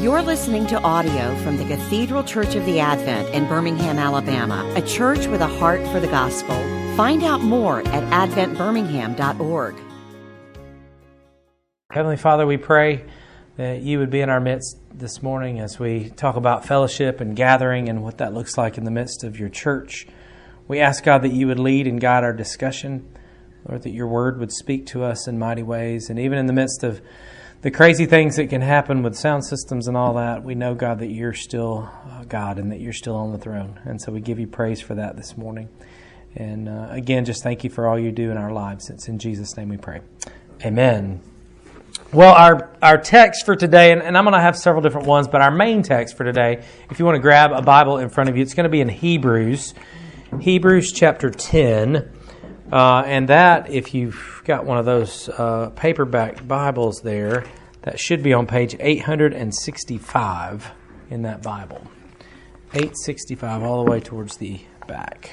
You're listening to audio from the Cathedral Church of the Advent in Birmingham, Alabama, a church with a heart for the gospel. Find out more at adventbirmingham.org. Heavenly Father, we pray that you would be in our midst this morning as we talk about fellowship and gathering and what that looks like in the midst of your church. We ask, God, that you would lead and guide our discussion, Lord, that your word would speak to us in mighty ways. And even in the midst of the crazy things that can happen with sound systems and all that, we know, God, that you're still uh, God and that you're still on the throne. And so we give you praise for that this morning. And uh, again, just thank you for all you do in our lives. It's in Jesus' name we pray. Amen. Well, our, our text for today, and, and I'm going to have several different ones, but our main text for today, if you want to grab a Bible in front of you, it's going to be in Hebrews, Hebrews chapter 10. Uh, and that, if you've got one of those uh, paperback Bibles there, that should be on page 865 in that Bible. 865, all the way towards the back.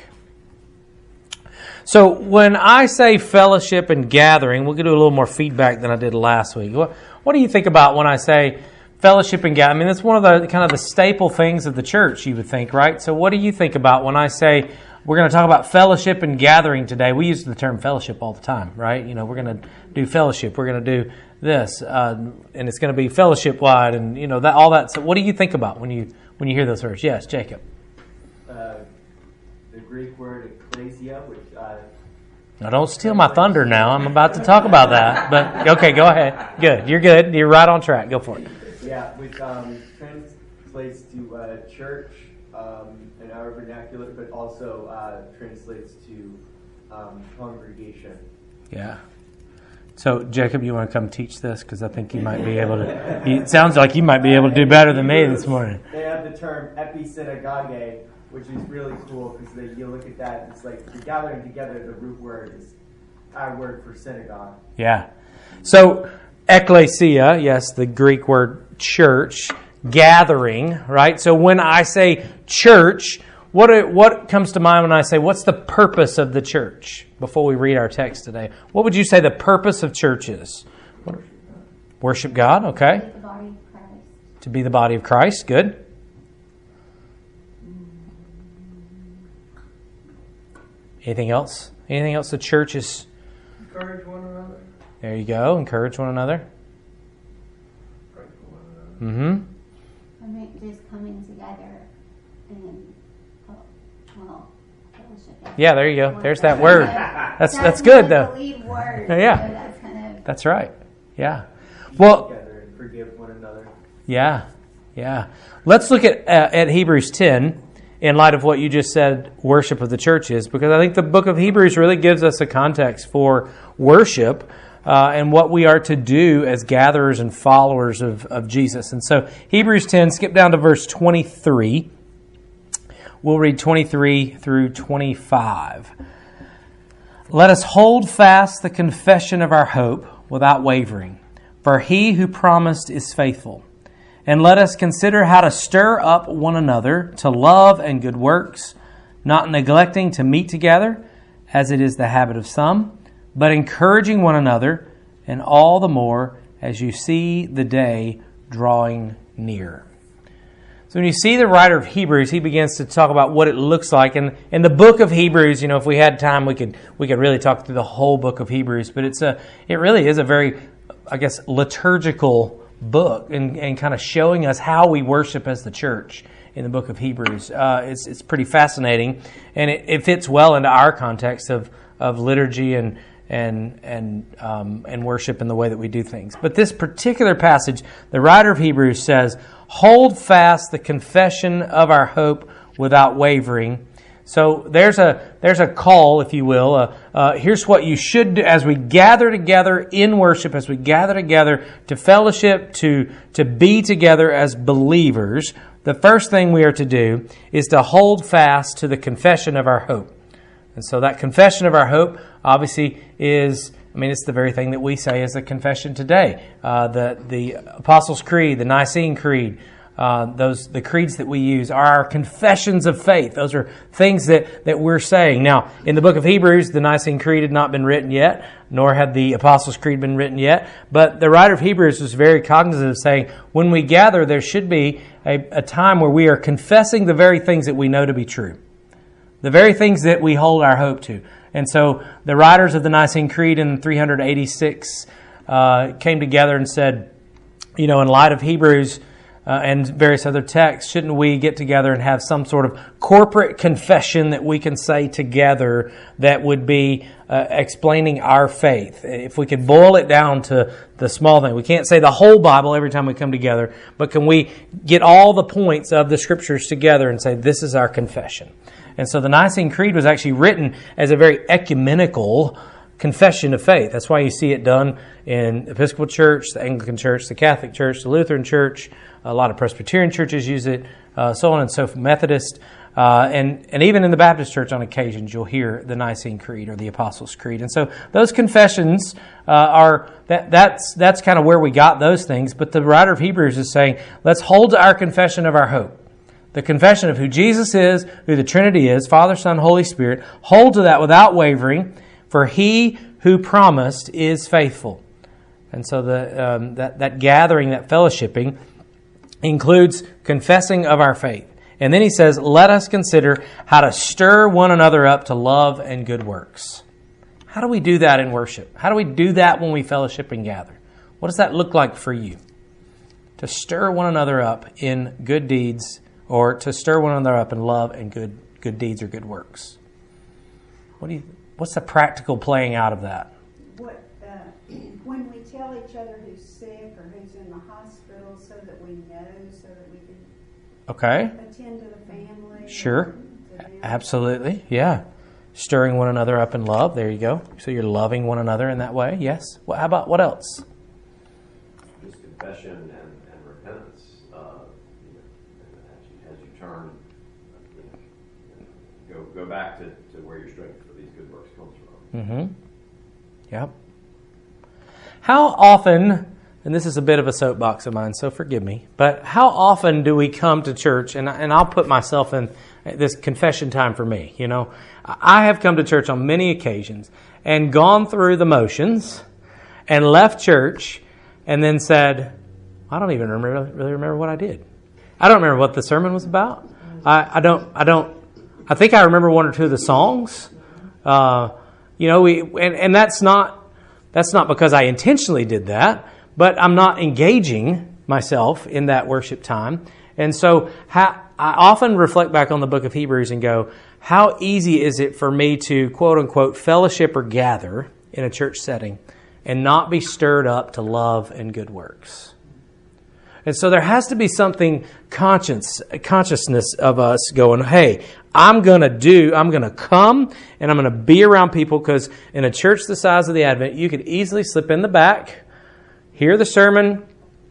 So, when I say fellowship and gathering, we'll do a little more feedback than I did last week. What, what do you think about when I say fellowship and gathering? I mean, that's one of the kind of the staple things of the church, you would think, right? So, what do you think about when I say we're going to talk about fellowship and gathering today. We use the term fellowship all the time, right? You know, we're going to do fellowship. We're going to do this, uh, and it's going to be fellowship wide, and you know that all that. So, what do you think about when you when you hear those words? Yes, Jacob. Uh, the Greek word ecclesia, which. I. now, don't steal my thunder now. I'm about to talk about that. But okay, go ahead. Good. You're good. You're right on track. Go for it. Yeah, which um, translates to uh, church um, in our vernacular, but also uh, translates to um, congregation. Yeah. So, Jacob, you want to come teach this? Because I think you might be able to. It sounds like you might be able to do better than me this morning. They have the term episynagoge, which is really cool because you look at that, it's like gathering together, the root word is our word for synagogue. Yeah. So, ecclesia, yes, the Greek word church, gathering, right? So, when I say church, what, what comes to mind when I say, what's the purpose of the church? Before we read our text today, what would you say the purpose of church is? What, worship God, okay? To be the body of Christ, good. Anything else? Anything else the church is? Encourage one another. There you go. Encourage one another. Mm-hmm. I think just coming together and oh, well, yeah, there you go. There's that word. That's that's good though. Yeah, that's, kind of that's right. Yeah. Well, forgive one another. Yeah, yeah. Let's look at uh, at Hebrews ten in light of what you just said. Worship of the church is because I think the book of Hebrews really gives us a context for worship. Uh, and what we are to do as gatherers and followers of, of Jesus. And so, Hebrews 10, skip down to verse 23. We'll read 23 through 25. Let us hold fast the confession of our hope without wavering, for he who promised is faithful. And let us consider how to stir up one another to love and good works, not neglecting to meet together, as it is the habit of some, but encouraging one another, and all the more as you see the day drawing near. So when you see the writer of Hebrews, he begins to talk about what it looks like. And in the book of Hebrews, you know, if we had time, we could we could really talk through the whole book of Hebrews. But it's a it really is a very, I guess, liturgical book and, and kind of showing us how we worship as the church in the book of Hebrews. Uh, it's it's pretty fascinating, and it, it fits well into our context of of liturgy and and and um, and worship in the way that we do things. But this particular passage, the writer of Hebrews says hold fast the confession of our hope without wavering. So there's a there's a call, if you will. Uh, uh, here's what you should do as we gather together in worship, as we gather together to fellowship, to to be together as believers. The first thing we are to do is to hold fast to the confession of our hope. And so that confession of our hope obviously is I mean, it's the very thing that we say as a confession today. Uh, the, the Apostles' Creed, the Nicene Creed, uh, those the creeds that we use are our confessions of faith. Those are things that, that we're saying. Now, in the book of Hebrews, the Nicene Creed had not been written yet, nor had the Apostles' Creed been written yet. But the writer of Hebrews was very cognizant of saying, when we gather, there should be a, a time where we are confessing the very things that we know to be true, the very things that we hold our hope to. And so the writers of the Nicene Creed in 386 uh, came together and said, you know, in light of Hebrews, uh, and various other texts, shouldn't we get together and have some sort of corporate confession that we can say together that would be uh, explaining our faith? If we could boil it down to the small thing, we can't say the whole Bible every time we come together, but can we get all the points of the scriptures together and say, this is our confession? And so the Nicene Creed was actually written as a very ecumenical confession of faith. That's why you see it done in Episcopal Church, the Anglican Church, the Catholic Church, the Lutheran Church, a lot of Presbyterian churches use it, uh, so on and so forth, Methodist. Uh, and, and even in the Baptist church, on occasions, you'll hear the Nicene Creed or the Apostles' Creed. And so those confessions uh, are, that, that's, that's kind of where we got those things. But the writer of Hebrews is saying, let's hold to our confession of our hope. The confession of who Jesus is, who the Trinity is, Father, Son, Holy Spirit. Hold to that without wavering, for he who promised is faithful. And so the, um, that, that gathering, that fellowshipping, includes confessing of our faith. And then he says, let us consider how to stir one another up to love and good works. How do we do that in worship? How do we do that when we fellowship and gather? What does that look like for you? To stir one another up in good deeds or to stir one another up in love and good good deeds or good works. What do you what's the practical playing out of that? What uh, when we tell each other who's sick or who's in the hospital so that we know so that we can Okay. attend to the family. Sure. Absolutely. Yeah. Stirring one another up in love. There you go. So you're loving one another in that way. Yes. Well, how about what else? just confession and, and repentance. Uh, you know, turn, you know, go go back to, to where your strength for these good works comes from. Mm-hmm. Yep. How often, and this is a bit of a soapbox of mine, so forgive me, but how often do we come to church, and, and I'll put myself in this confession time for me, you know? I have come to church on many occasions and gone through the motions and left church and then said, I don't even remember, really remember what I did. I don't remember what the sermon was about. I, I don't, I don't, I think I remember one or two of the songs. Uh, you know, we, and, and that's not, that's not because I intentionally did that, but I'm not engaging myself in that worship time. And so how, I often reflect back on the book of Hebrews and go, how easy is it for me to quote unquote fellowship or gather in a church setting and not be stirred up to love and good works? And so there has to be something conscience, consciousness of us going, hey, I'm going to do, I'm going to come and I'm going to be around people because in a church the size of the Advent, you could easily slip in the back, hear the sermon,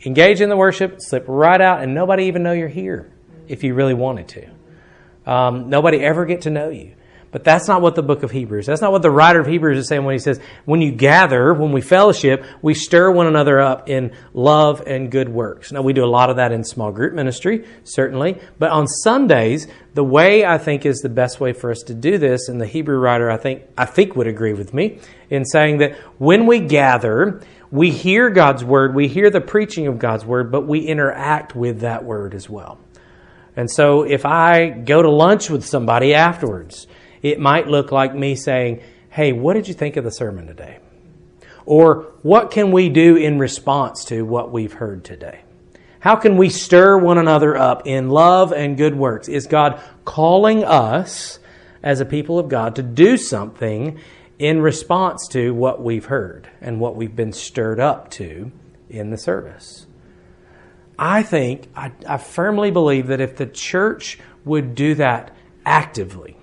engage in the worship, slip right out, and nobody even know you're here if you really wanted to. Um, nobody ever get to know you. But that's not what the book of Hebrews, that's not what the writer of Hebrews is saying when he says, when you gather, when we fellowship, we stir one another up in love and good works. Now, we do a lot of that in small group ministry, certainly. But on Sundays, the way I think is the best way for us to do this, and the Hebrew writer I think, I think would agree with me in saying that when we gather, we hear God's word, we hear the preaching of God's word, but we interact with that word as well. And so if I go to lunch with somebody afterwards, it might look like me saying, Hey, what did you think of the sermon today? Or what can we do in response to what we've heard today? How can we stir one another up in love and good works? Is God calling us as a people of God to do something in response to what we've heard and what we've been stirred up to in the service? I think, I, I firmly believe that if the church would do that actively,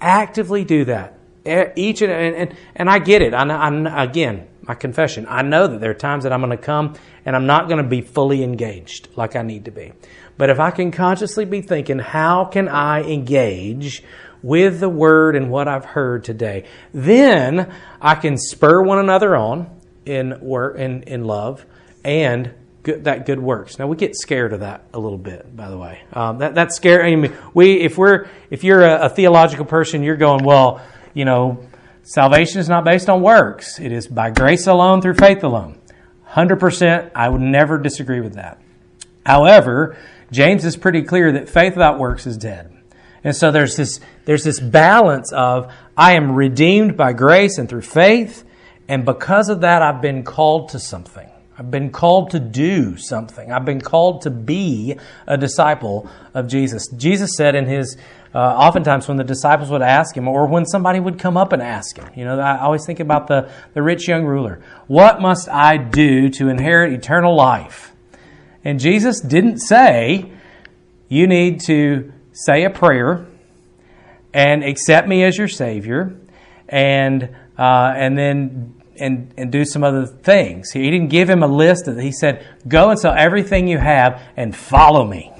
actively do that, each and, and, and I get it. I, I, again, my confession, I know that there are times that I'm going to come and I'm not going to be fully engaged like I need to be. But if I can consciously be thinking, how can I engage with the word and what I've heard today, then I can spur one another on in work in, in love and good, that good works. Now we get scared of that a little bit, by the way. Um, that that's scary. I mean, we if we're if you're a, a theological person, you're going well. You know, salvation is not based on works. It is by grace alone through faith alone. Hundred percent. I would never disagree with that. However, James is pretty clear that faith without works is dead. And so there's this there's this balance of I am redeemed by grace and through faith, and because of that I've been called to something. I've been called to do something. I've been called to be a disciple of Jesus. Jesus said in his, uh, oftentimes when the disciples would ask him, or when somebody would come up and ask him, you know, I always think about the, the rich young ruler. What must I do to inherit eternal life? And Jesus didn't say, you need to say a prayer and accept me as your Savior and, uh, and then and, and do some other things. He didn't give him a list. He said, Go and sell everything you have and follow me.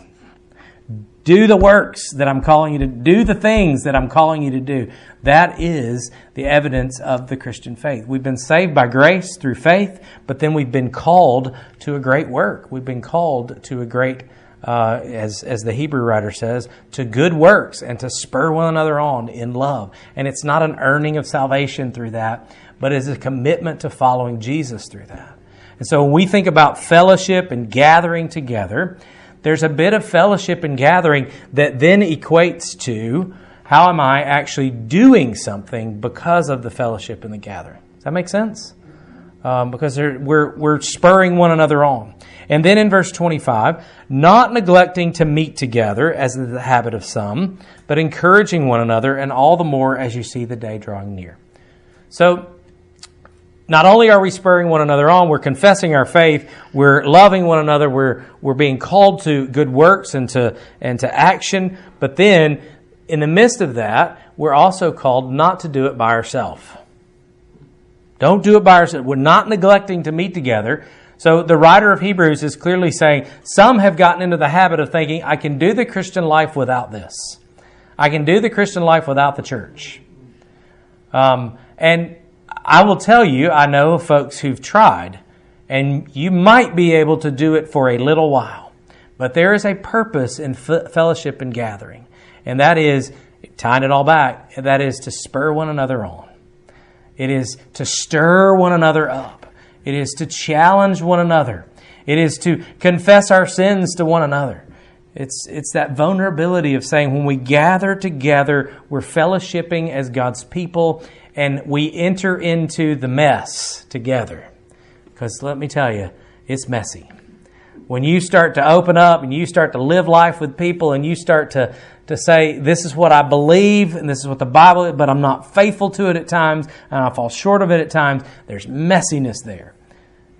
Do the works that I'm calling you to do, the things that I'm calling you to do. That is the evidence of the Christian faith. We've been saved by grace through faith, but then we've been called to a great work. We've been called to a great uh, as, as the Hebrew writer says, to good works and to spur one another on in love. And it's not an earning of salvation through that, but it's a commitment to following Jesus through that. And so when we think about fellowship and gathering together, there's a bit of fellowship and gathering that then equates to how am I actually doing something because of the fellowship and the gathering. Does that make sense? Um, because we're, we're spurring one another on. And then in verse 25, not neglecting to meet together, as is the habit of some, but encouraging one another, and all the more as you see the day drawing near. So, not only are we spurring one another on, we're confessing our faith, we're loving one another, we're, we're being called to good works and to, and to action, but then in the midst of that, we're also called not to do it by ourselves. Don't do it by ourselves. We're not neglecting to meet together. So the writer of Hebrews is clearly saying some have gotten into the habit of thinking, I can do the Christian life without this. I can do the Christian life without the church. Um, and I will tell you, I know folks who've tried, and you might be able to do it for a little while. But there is a purpose in f- fellowship and gathering, and that is, tying it all back, that is to spur one another on. It is to stir one another up. It is to challenge one another. It is to confess our sins to one another. It's, it's that vulnerability of saying when we gather together, we're fellowshipping as God's people and we enter into the mess together. Because let me tell you, it's messy. When you start to open up and you start to live life with people and you start to, to say, This is what I believe and this is what the Bible is, but I'm not faithful to it at times and I fall short of it at times, there's messiness there.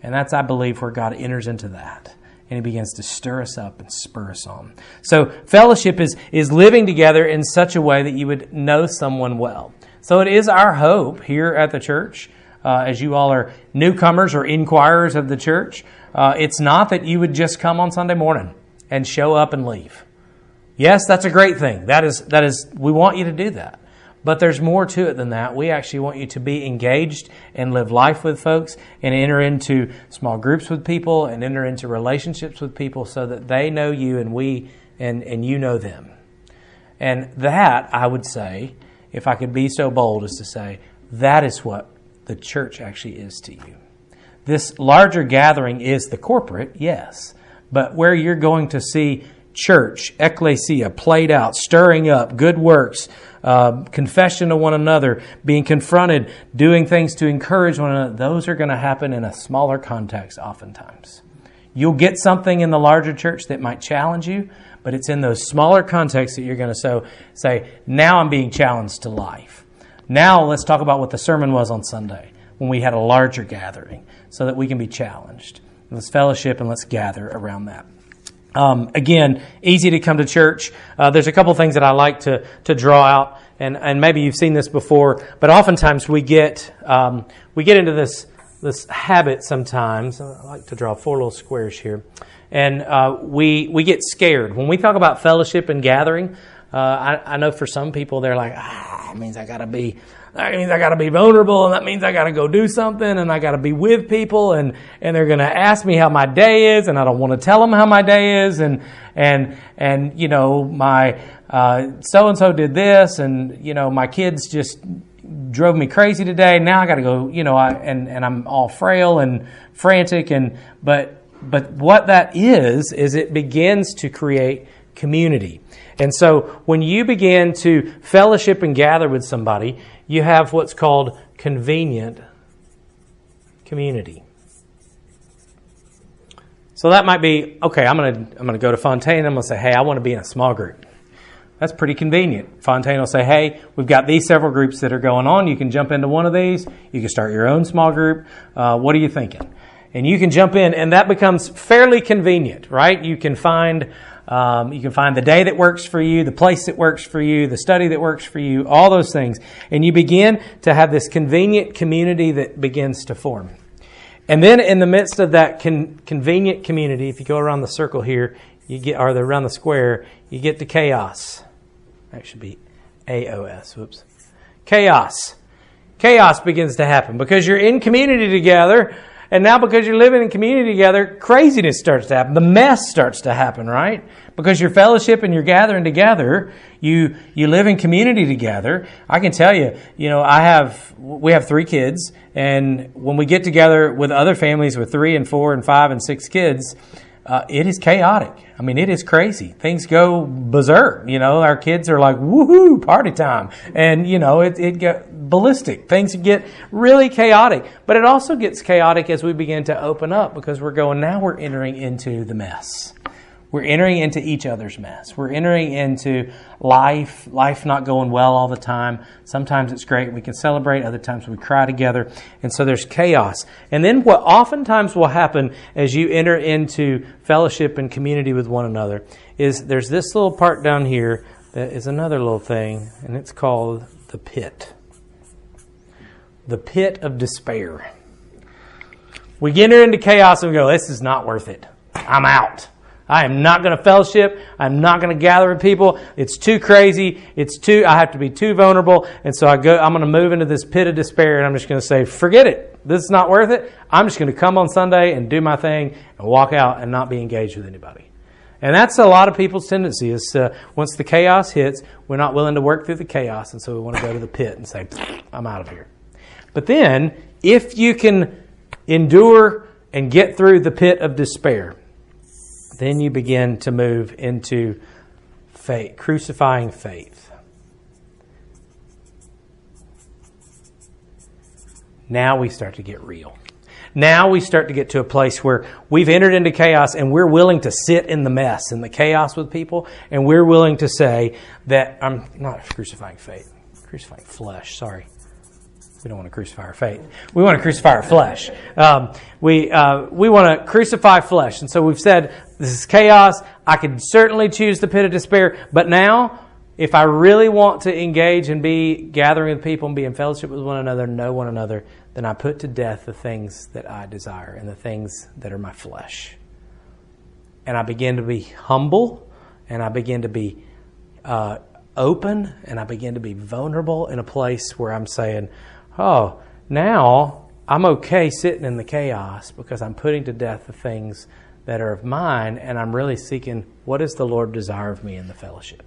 And that's, I believe, where God enters into that. And he begins to stir us up and spur us on. So, fellowship is, is living together in such a way that you would know someone well. So, it is our hope here at the church, uh, as you all are newcomers or inquirers of the church, uh, it's not that you would just come on Sunday morning and show up and leave. Yes, that's a great thing. That is, that is, we want you to do that. But there's more to it than that. We actually want you to be engaged and live life with folks and enter into small groups with people and enter into relationships with people so that they know you and we and, and you know them. And that, I would say, if I could be so bold as to say, that is what the church actually is to you. This larger gathering is the corporate, yes, but where you're going to see church, ecclesia, played out, stirring up, good works, uh, confession to one another, being confronted, doing things to encourage one another, those are going to happen in a smaller context oftentimes. You'll get something in the larger church that might challenge you, but it's in those smaller contexts that you're going to so, say, now I'm being challenged to life. Now let's talk about what the sermon was on Sunday when we had a larger gathering so that we can be challenged. Let's fellowship and let's gather around that. Um, again, easy to come to church. Uh, there's a couple things that I like to, to draw out, and, and maybe you've seen this before, but oftentimes we get, um, we get into this, this habit sometimes. I like to draw four little squares here. And uh, we, we get scared. When we talk about fellowship and gathering, uh, I, I, know for some people they're like, ah, it means I got to be that means I got to be vulnerable, and that means I got to go do something, and I got to be with people, and and they're to ask me how my day is, and I don't want to tell them how my day is, and and and you know my so and so did this, and you know my kids just drove me crazy today. Now I got to go, you know, I, and and I'm all frail and frantic, and but but what that is is it begins to create community. And so when you begin to fellowship and gather with somebody, you have what's called convenient community. So that might be okay. I'm gonna I'm gonna go to Fontaine. I'm gonna say, hey, I want to be in a small group. That's pretty convenient. Fontaine will say, hey, we've got these several groups that are going on. You can jump into one of these. You can start your own small group. Uh, what are you thinking? And you can jump in, and that becomes fairly convenient, right? You can find um, you can find the day that works for you, the place that works for you, the study that works for you, all those things. And you begin to have this convenient community that begins to form. And then in the midst of that con- convenient community, if you go around the circle here, you get, or around the square, you get to chaos. That should be AOS. Whoops. Chaos. Chaos begins to happen because you're in community together and now, because you're living in community together, craziness starts to happen. The mess starts to happen, right? Because you're fellowship and you're gathering together, you you live in community together. I can tell you, you know, I have we have three kids, and when we get together with other families with three and four and five and six kids, uh, it is chaotic. I mean, it is crazy. Things go berserk. You know, our kids are like, woohoo, party time. And, you know, it, it get ballistic. Things get really chaotic. But it also gets chaotic as we begin to open up because we're going, now we're entering into the mess. We're entering into each other's mess. We're entering into life, life not going well all the time. Sometimes it's great. We can celebrate. Other times we cry together. And so there's chaos. And then what oftentimes will happen as you enter into fellowship and community with one another is there's this little part down here that is another little thing, and it's called the pit. The pit of despair. We enter into chaos and we go, this is not worth it. I'm out. I am not going to fellowship. I'm not going to gather with people. It's too crazy. It's too, I have to be too vulnerable. And so I go, I'm going to move into this pit of despair and I'm just going to say, forget it. This is not worth it. I'm just going to come on Sunday and do my thing and walk out and not be engaged with anybody. And that's a lot of people's tendency is uh, once the chaos hits, we're not willing to work through the chaos. And so we want to go to the pit and say, I'm out of here. But then if you can endure and get through the pit of despair, then you begin to move into faith, crucifying faith. Now we start to get real. Now we start to get to a place where we've entered into chaos and we're willing to sit in the mess and the chaos with people, and we're willing to say that I'm not crucifying faith, crucifying flesh, sorry. We don't want to crucify our faith. We want to crucify our flesh. Um, we uh, we want to crucify flesh, and so we've said this is chaos. I could certainly choose the pit of despair, but now, if I really want to engage and be gathering with people and be in fellowship with one another, know one another, then I put to death the things that I desire and the things that are my flesh, and I begin to be humble, and I begin to be uh, open, and I begin to be vulnerable in a place where I'm saying oh, now I'm okay sitting in the chaos because I'm putting to death the things that are of mine, and I'm really seeking what does the Lord desire of me in the fellowship?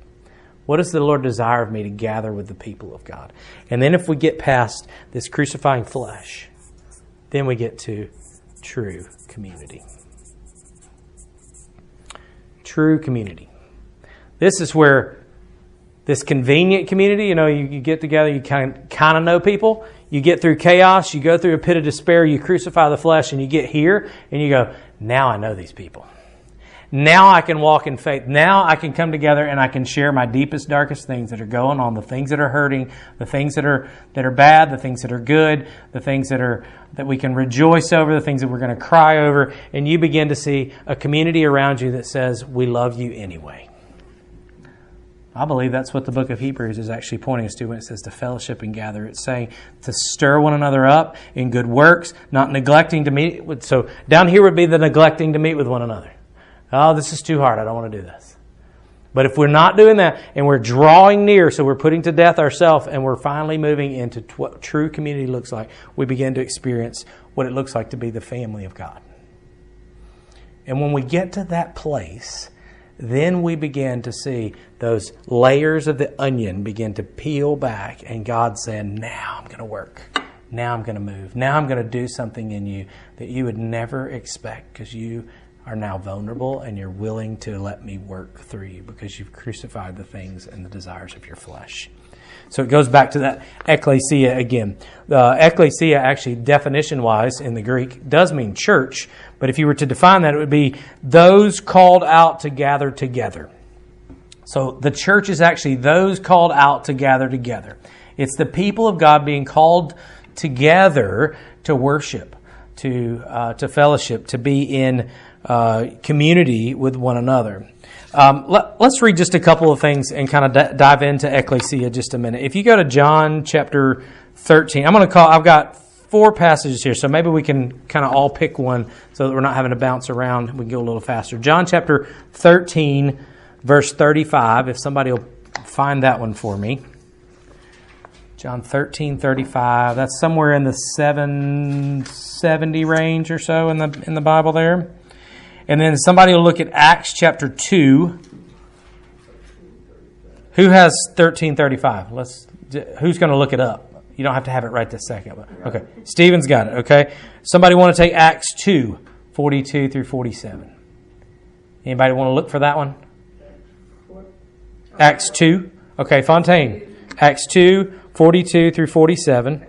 What does the Lord desire of me to gather with the people of God? And then if we get past this crucifying flesh, then we get to true community. True community. This is where this convenient community, you know, you, you get together, you kind kind of know people, you get through chaos, you go through a pit of despair, you crucify the flesh, and you get here and you go, now I know these people. Now I can walk in faith. Now I can come together and I can share my deepest, darkest things that are going on, the things that are hurting, the things that are that are bad, the things that are good, the things that are that we can rejoice over, the things that we're going to cry over, and you begin to see a community around you that says, "We love you anyway." I believe that's what the book of Hebrews is actually pointing us to when it says to fellowship and gather. It's saying to stir one another up in good works, not neglecting to meet. With, so down here would be the neglecting to meet with one another. Oh, this is too hard. I don't want to do this. But if we're not doing that and we're drawing near, so we're putting to death ourselves and we're finally moving into what true community looks like, we begin to experience what it looks like to be the family of God. And when we get to that place, then we begin to see those layers of the onion begin to peel back, and God saying, Now I'm going to work. Now I'm going to move. Now I'm going to do something in you that you would never expect because you are now vulnerable and you're willing to let me work through you because you've crucified the things and the desires of your flesh. So it goes back to that ecclesia again. The ecclesia, actually, definition wise in the Greek, does mean church, but if you were to define that, it would be those called out to gather together. So the church is actually those called out to gather together. It's the people of God being called together to worship, to, uh, to fellowship, to be in uh, community with one another. Um, let, us read just a couple of things and kind of d- dive into ecclesia just a minute. If you go to John chapter 13, I'm going to call, I've got four passages here, so maybe we can kind of all pick one so that we're not having to bounce around. We can go a little faster. John chapter 13, verse 35, if somebody will find that one for me. John 13, 35. That's somewhere in the 770 range or so in the, in the Bible there. And then somebody will look at Acts chapter 2. Who has 1335? Let's who's going to look it up? You don't have to have it right this second. But, okay. Stephen's got it, okay? Somebody want to take Acts 2, 42 through 47. Anybody want to look for that one? Acts 2. Okay, Fontaine. Acts 2, 42 through 47.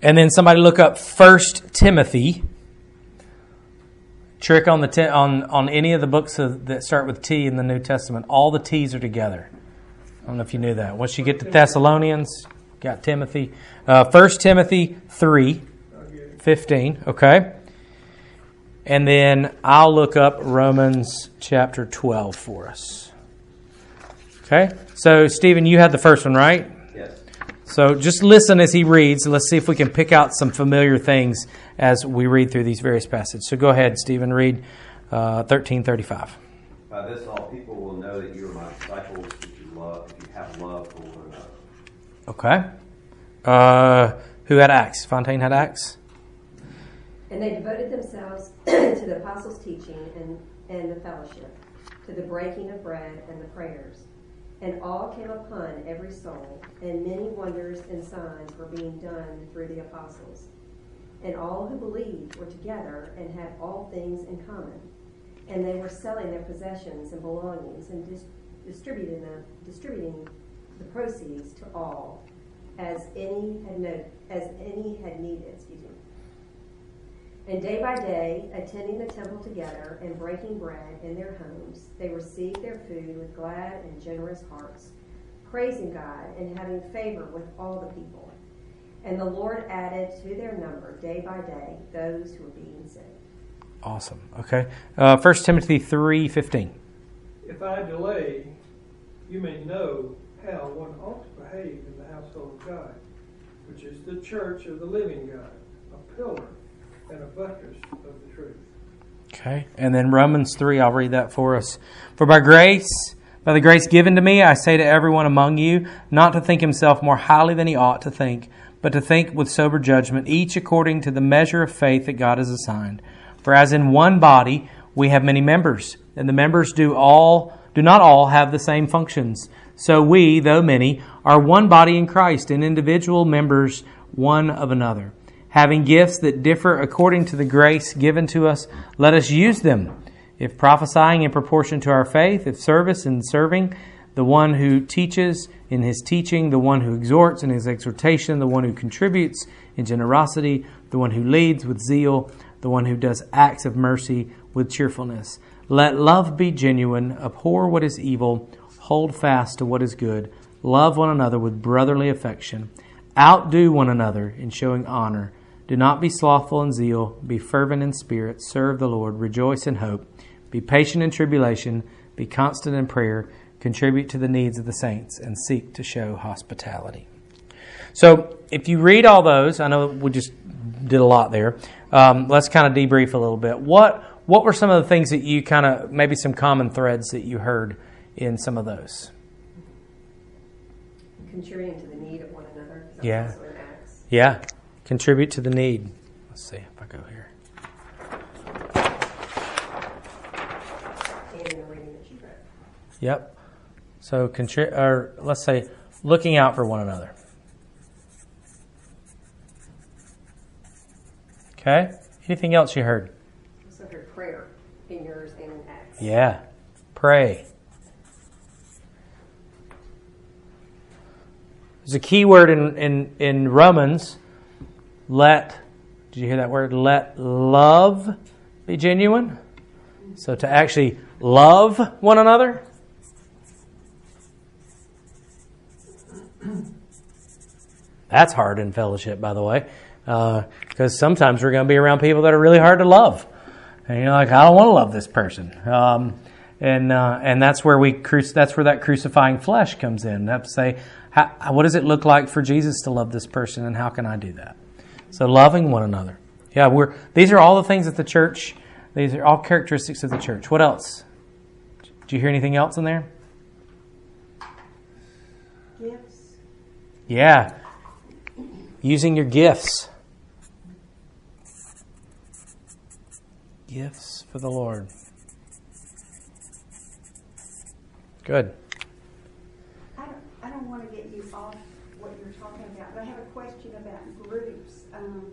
And then somebody look up 1 Timothy. Trick on the t- on on any of the books of, that start with T in the New Testament, all the T's are together. I don't know if you knew that. Once you get to Thessalonians, got Timothy. Uh, Timothy 3, 15. Okay. And then I'll look up Romans chapter 12 for us. Okay? So, Stephen, you had the first one, right? Yes. So just listen as he reads. Let's see if we can pick out some familiar things as we read through these various passages. So go ahead, Stephen, read uh, 1335. By this, all people will know that you are my disciples if you love, if you have love for one another. Okay. Uh, who had Acts? Fontaine had Acts? And they devoted themselves to the apostles' teaching and, and the fellowship, to the breaking of bread and the prayers. And all came upon every soul, and many wonders and signs were being done through the apostles. And all who believed were together and had all things in common. And they were selling their possessions and belongings and dis- distributing, them, distributing the proceeds to all, as any had no, as any had needed. Excuse me. And day by day, attending the temple together and breaking bread in their homes, they received their food with glad and generous hearts, praising God and having favor with all the people. And the Lord added to their number day by day those who were being saved. Awesome. Okay. Uh, 1 Timothy 3.15. If I delay, you may know how one ought to behave in the household of God, which is the church of the living God, a pillar and a buttress of the truth. Okay. And then Romans 3, I'll read that for us. For by grace, by the grace given to me, I say to everyone among you, not to think himself more highly than he ought to think, but to think with sober judgment, each according to the measure of faith that God has assigned. For as in one body we have many members, and the members do all do not all have the same functions. So we, though many, are one body in Christ, and individual members one of another. Having gifts that differ according to the grace given to us, let us use them. If prophesying in proportion to our faith, if service in serving, the one who teaches in his teaching, the one who exhorts in his exhortation, the one who contributes in generosity, the one who leads with zeal, the one who does acts of mercy with cheerfulness. Let love be genuine, abhor what is evil, hold fast to what is good, love one another with brotherly affection, outdo one another in showing honor. Do not be slothful in zeal, be fervent in spirit, serve the Lord, rejoice in hope, be patient in tribulation, be constant in prayer, contribute to the needs of the saints, and seek to show hospitality. So, if you read all those, I know we just did a lot there. Um, let's kind of debrief a little bit. What what were some of the things that you kind of maybe some common threads that you heard in some of those? Contributing to the need of one another. Yeah. also in Acts. Yeah, contribute to the need. Let's see if I go here. And in the reading that you read. Yep. So, contri- or let's say, looking out for one another. Okay. Anything else you heard? Also heard prayer in yours and in Acts. Yeah. Pray. There's a key word in, in, in Romans. Let, did you hear that word? Let love be genuine. So to actually love one another. That's hard in fellowship, by the way, because sometimes we're going to be around people that are really hard to love, and you're like, I don't want to love this person, um, and uh, and that's where we cru- that's where that crucifying flesh comes in. To say, how, what does it look like for Jesus to love this person, and how can I do that? So loving one another. Yeah, we're these are all the things that the church. These are all characteristics of the church. What else? Do you hear anything else in there? Gifts. Yeah. Using your gifts. Gifts for the Lord. Good. I don't, I don't want to get you off what you're talking about, but I have a question about groups. Um,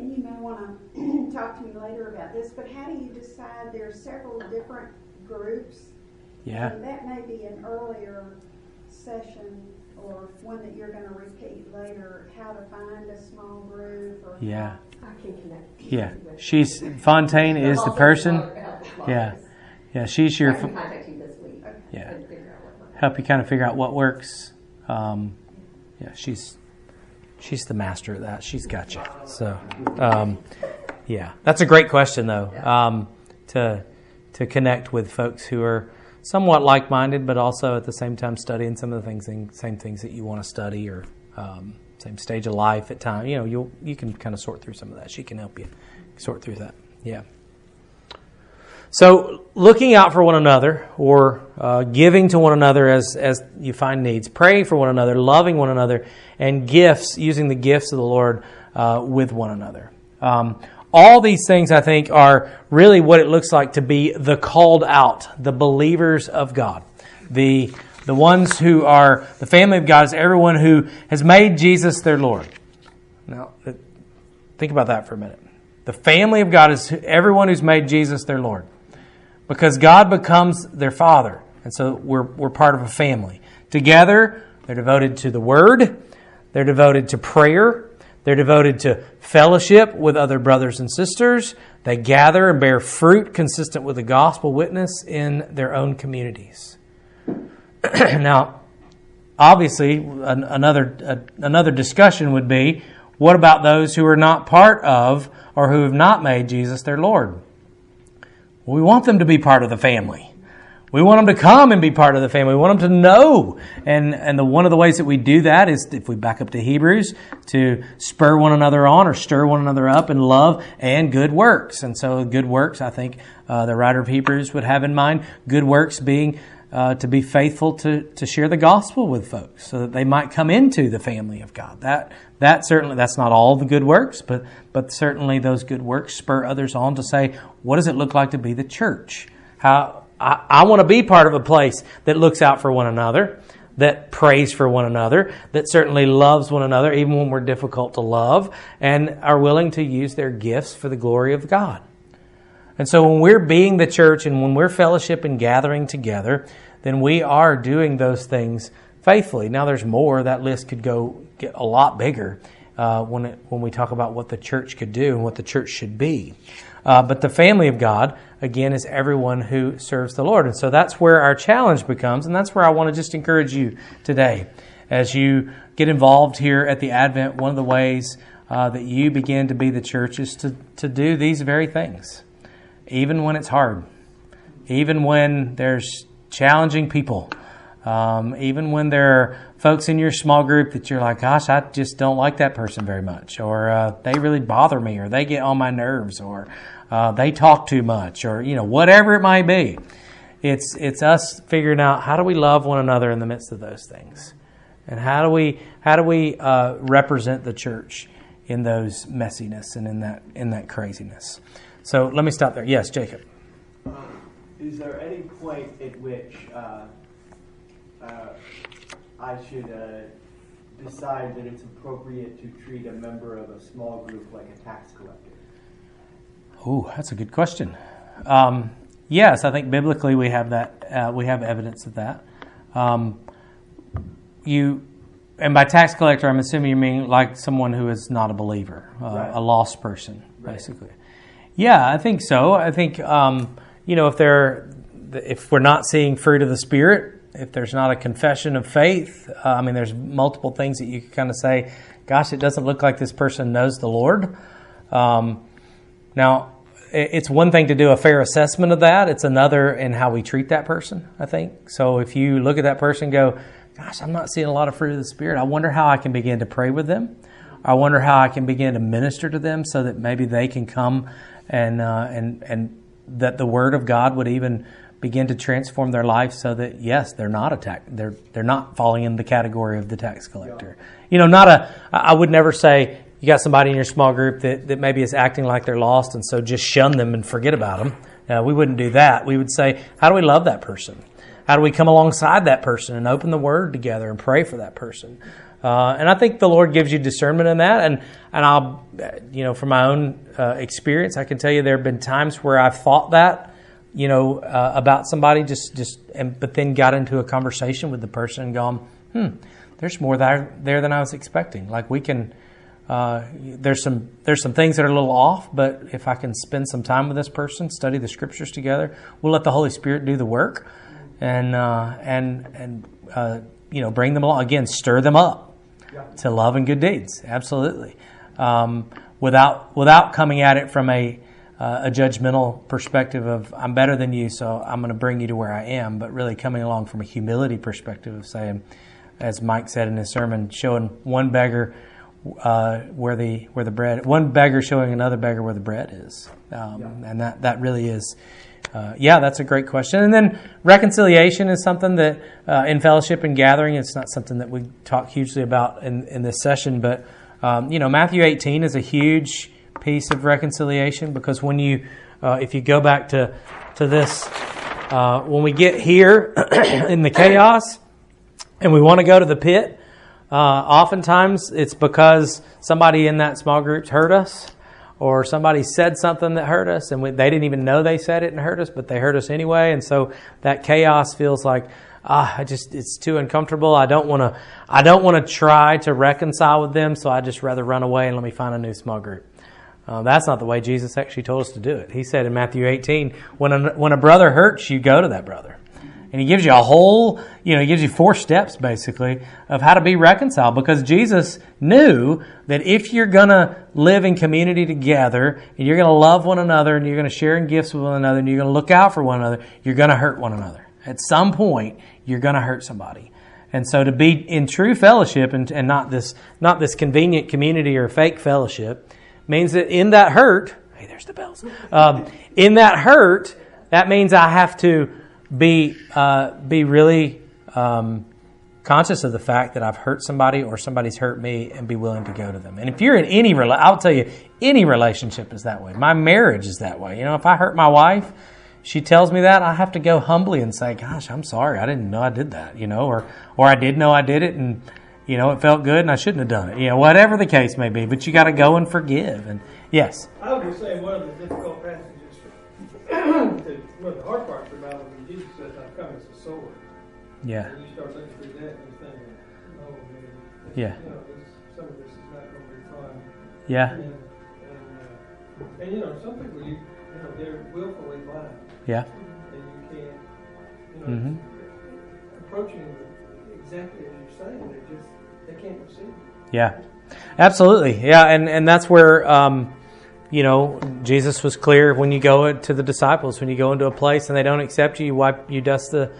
and you may want to talk to me later about this, but how do you decide there are several different groups? Yeah. And that may be an earlier session or one that you're going to repeat later, how to find a small group or. Yeah. I can connect. Yeah. She's Fontaine is the person. Yeah. Yeah, she's I your can contact you this week. Yeah. And figure out what help you kind of figure out what works. Um, yeah, she's she's the master of that. She's got you. So, um, yeah, that's a great question though. Um, to to connect with folks who are somewhat like minded, but also at the same time studying some of the things, same things that you want to study or um, same stage of life at time. You know, you you can kind of sort through some of that. She can help you sort through that. Yeah. So, looking out for one another or uh, giving to one another as, as you find needs, praying for one another, loving one another, and gifts, using the gifts of the Lord uh, with one another. Um, all these things, I think, are really what it looks like to be the called out, the believers of God. The, the ones who are, the family of God is everyone who has made Jesus their Lord. Now, think about that for a minute. The family of God is everyone who's made Jesus their Lord because God becomes their father. And so we're, we're part of a family. Together, they're devoted to the Word, they're devoted to prayer, they're devoted to fellowship with other brothers and sisters. They gather and bear fruit consistent with the gospel witness in their own communities. now, obviously, an, another, uh, another discussion would be what about those who are not part of or who have not made Jesus their Lord? We want them to be part of the family. We want them to come and be part of the family. We want them to know. And, and the, one of the ways that we do that is if we back up to Hebrews to spur one another on or stir one another up in love and good works. And so good works, I think uh, the writer of Hebrews would have in mind good works being uh, to be faithful to, to share the gospel with folks so that they might come into the family of God. That, that certainly, that's not all the good works, but, but certainly those good works spur others on to say, what does it look like to be the church? How, I, I want to be part of a place that looks out for one another, that prays for one another, that certainly loves one another, even when we're difficult to love, and are willing to use their gifts for the glory of God. And so when we're being the church and when we're fellowship and gathering together, then we are doing those things faithfully. Now there's more. That list could go get a lot bigger uh, when, it, when we talk about what the church could do and what the church should be. Uh, but the family of God, again, is everyone who serves the Lord. And so that's where our challenge becomes, and that's where I want to just encourage you today. As you get involved here at the Advent, one of the ways uh, that you begin to be the church is to, to do these very things, even when it's hard, even when there's challenging people, um, even when there are folks in your small group that you're like, gosh, I just don't like that person very much, or uh, they really bother me, or they get on my nerves, or uh, they talk too much, or you know whatever it might be. It's it's us figuring out how do we love one another in the midst of those things, and how do we how do we uh, represent the church in those messiness and in that in that craziness. So let me stop there. Yes, Jacob. Is there any point at which uh, uh, I should uh, decide that it's appropriate to treat a member of a small group like a tax collector? Oh, that's a good question. Um, yes, I think biblically we have that. Uh, we have evidence of that. Um, you, and by tax collector, I'm assuming you mean like someone who is not a believer, uh, Right. a lost person, Right. basically. Yeah, I think so. I think um, you know if they're if we're not seeing fruit of the spirit, if there's not a confession of faith, uh, I mean, there's multiple things that you can kind of say. Gosh, it doesn't look like this person knows the Lord. Um, now, it's one thing to do a fair assessment of that. It's another in how we treat that person, I think. So if you look at that person go, gosh, I'm not seeing a lot of fruit of the Spirit, I wonder how I can begin to pray with them. I wonder how I can begin to minister to them so that maybe they can come and, uh, and, and that the Word of God would even begin to transform their life so that yes, they're not a tax, they're they're not falling in the category of the tax collector. You know, not a. I I would never say you got somebody in your small group that, that maybe is acting like they're lost, and so just shun them and forget about them. Uh, we wouldn't do that. We would say, how do we love that person? How do we come alongside that person and open the Word together and pray for that person? Uh, and I think the Lord gives you discernment in that. And and I'll, you know, from my own uh, experience, I can tell you there have been times where I've thought that you know, uh, about somebody, just just, and, but then got into a conversation with the person and gone, hmm, there's more there there than I was expecting. Like we can, uh, there's some there's some things that are a little off, but if I can spend some time with this person, study the scriptures together, we'll let the Holy Spirit do the work, and uh, and and uh, you know, bring them along again, stir them up to love and good deeds. Absolutely, um, without without coming at it from a uh, a judgmental perspective of I'm better than you, so I'm going to bring you to where I am, but really coming along from a humility perspective of saying, as Mike said in his sermon, showing one beggar uh, where the where the bread, one beggar showing another beggar where the bread is, um, and that that really is. Uh, yeah, that's a great question. And then reconciliation is something that uh, in fellowship and gathering, it's not something that we talk hugely about in, in this session, but um, you know, Matthew 18 is a huge piece of reconciliation because when you, uh, if you go back to to this, uh, when we get here in the chaos and we want to go to the pit, uh, oftentimes it's because somebody in that small group's hurt us or somebody said something that hurt us and we, they didn't even know they said it and hurt us, but they hurt us anyway. And so that chaos feels like, ah, I just, it's too uncomfortable. I don't want to, I don't want to try to reconcile with them. So I just rather run away and let me find a new small group. Uh, that's not the way Jesus actually told us to do it. He said in Matthew 18, when a, when a brother hurts you, go to that brother. And he gives you a whole, you know, he gives you four steps basically of how to be reconciled because Jesus knew that if you're going to live in community together and you're going to love one another and you're going to share in gifts with one another and you're going to look out for one another, you're going to hurt one another. At some point, you're going to hurt somebody. And so to be in true fellowship and, and not this, not this convenient community or fake fellowship means that in that hurt, hey, there's the bells. Um, in that hurt, that means I have to be uh, be really um, conscious of the fact that I've hurt somebody or somebody's hurt me, and be willing to go to them. And if you're in any, rela- I'll tell you, any relationship is that way. My marriage is that way. You know, if I hurt my wife, she tells me that I have to go humbly and say, "Gosh, I'm sorry. I didn't know I did that." You know, or or I did know I did it, and you know, it felt good, and I shouldn't have done it. You know, whatever the case may be. But you got to go and forgive. And yes, I would say one of the difficult passages, to, one of the hard parts yeah, and you start looking through that, you're thinking, "Oh man, this, Yeah. you know, some of this is not going to be fun." yeah, And, and, uh, and you know, some people, you, you know, they're willfully blind, yeah, and you can't, you know, Mhm. approaching exactly as you're saying, they just they can't receive. it. yeah, absolutely, yeah. And and that's where. Um, you know, Jesus was clear when you go to the disciples, when you go into a place and they don't accept you, you wipe, you dust the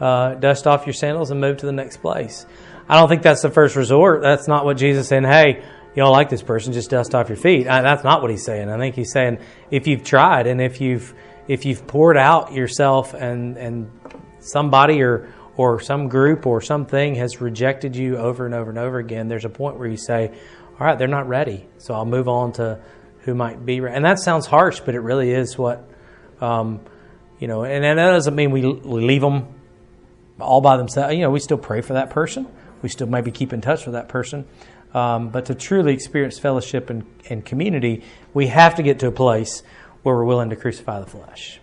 uh, dust off your sandals and move to the next place. I don't think that's the first resort. That's not what Jesus said. Hey, you don't like this person, just dust off your feet. Uh, that's not what he's saying. I think he's saying if you've tried and if you've if you've poured out yourself and and somebody or or some group or something has rejected you over and over and over again, there's a point where you say, "All right, they're not ready, so I'll move on to who might be." And that sounds harsh, but it really is what um, you know. And, and that doesn't mean we leave them all by themselves. You know, we still pray for that person. We still maybe keep in touch with that person. Um, but to truly experience fellowship and, and community, we have to get to a place where we're willing to crucify the flesh.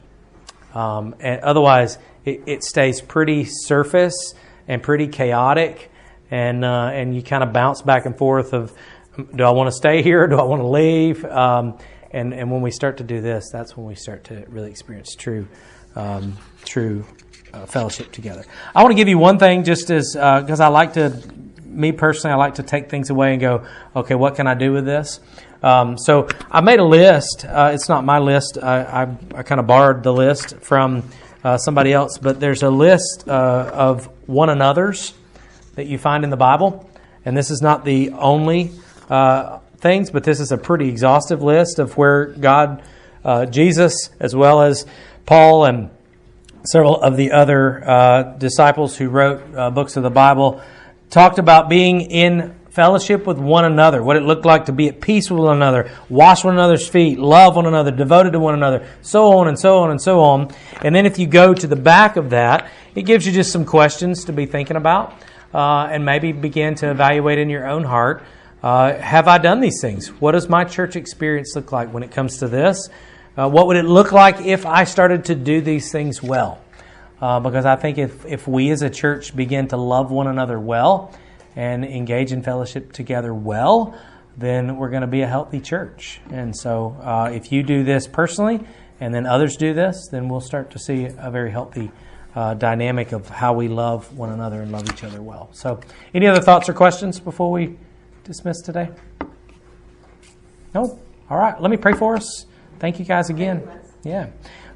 Um, and otherwise, it, it, stays pretty surface and pretty chaotic, and uh, and you kind of bounce back and forth of, do I want to stay here? Do I want to leave? Um, and and when we start to do this, that's when we start to really experience true um, true uh, fellowship together. I want to give you one thing, just as because uh, I like to me personally, I like to take things away and go, okay, what can I do with this? Um, so I made a list. Uh, it's not my list. I, I, I kind of borrowed the list from uh, somebody else, but there's a list uh, of one another's that you find in the Bible. And this is not the only uh, things, but this is a pretty exhaustive list of where God, uh, Jesus, as well as Paul and several of the other uh, disciples who wrote books of the Bible, talked about being in fellowship with one another, what it looked like to be at peace with one another, wash one another's feet, love one another, devoted to one another, so on and so on and so on. And then if you go to the back of that, it gives you just some questions to be thinking about uh, and maybe begin to evaluate in your own heart. Uh, have I done these things? What does my church experience look like when it comes to this? Uh, what would it look like if I started to do these things well? Uh, because I think if, if we as a church begin to love one another well and engage in fellowship together well, then we're going to be a healthy church. And so uh, if you do this personally and then others do this, then we'll start to see a very healthy uh, dynamic of how we love one another and love each other well. So, any other thoughts or questions before we dismiss today? No? All right, let me pray for us. Thank you guys again. Yeah.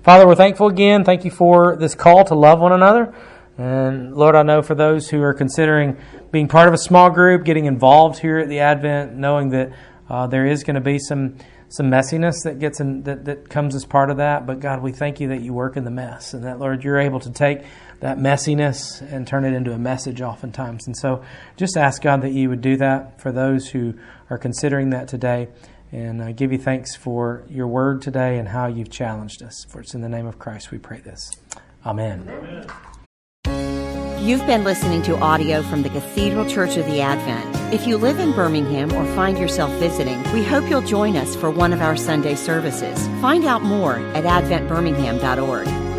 Father, we're thankful again. Thank you for this call to love one another. And Lord, I know for those who are considering being part of a small group, getting involved here at the Advent, knowing that uh, there is going to be some some messiness that gets in, that, that comes as part of that. But God, we thank you that you work in the mess, and that Lord, you're able to take that messiness and turn it into a message oftentimes. And so, just ask God that you would do that for those who are considering that today and I give you thanks for your word today and how you've challenged us. For it's in the name of Christ we pray this. Amen. Amen. You've been listening to audio from the Cathedral Church of the Advent. If you live in Birmingham or find yourself visiting, we hope you'll join us for one of our Sunday services. Find out more at adventbirmingham.org.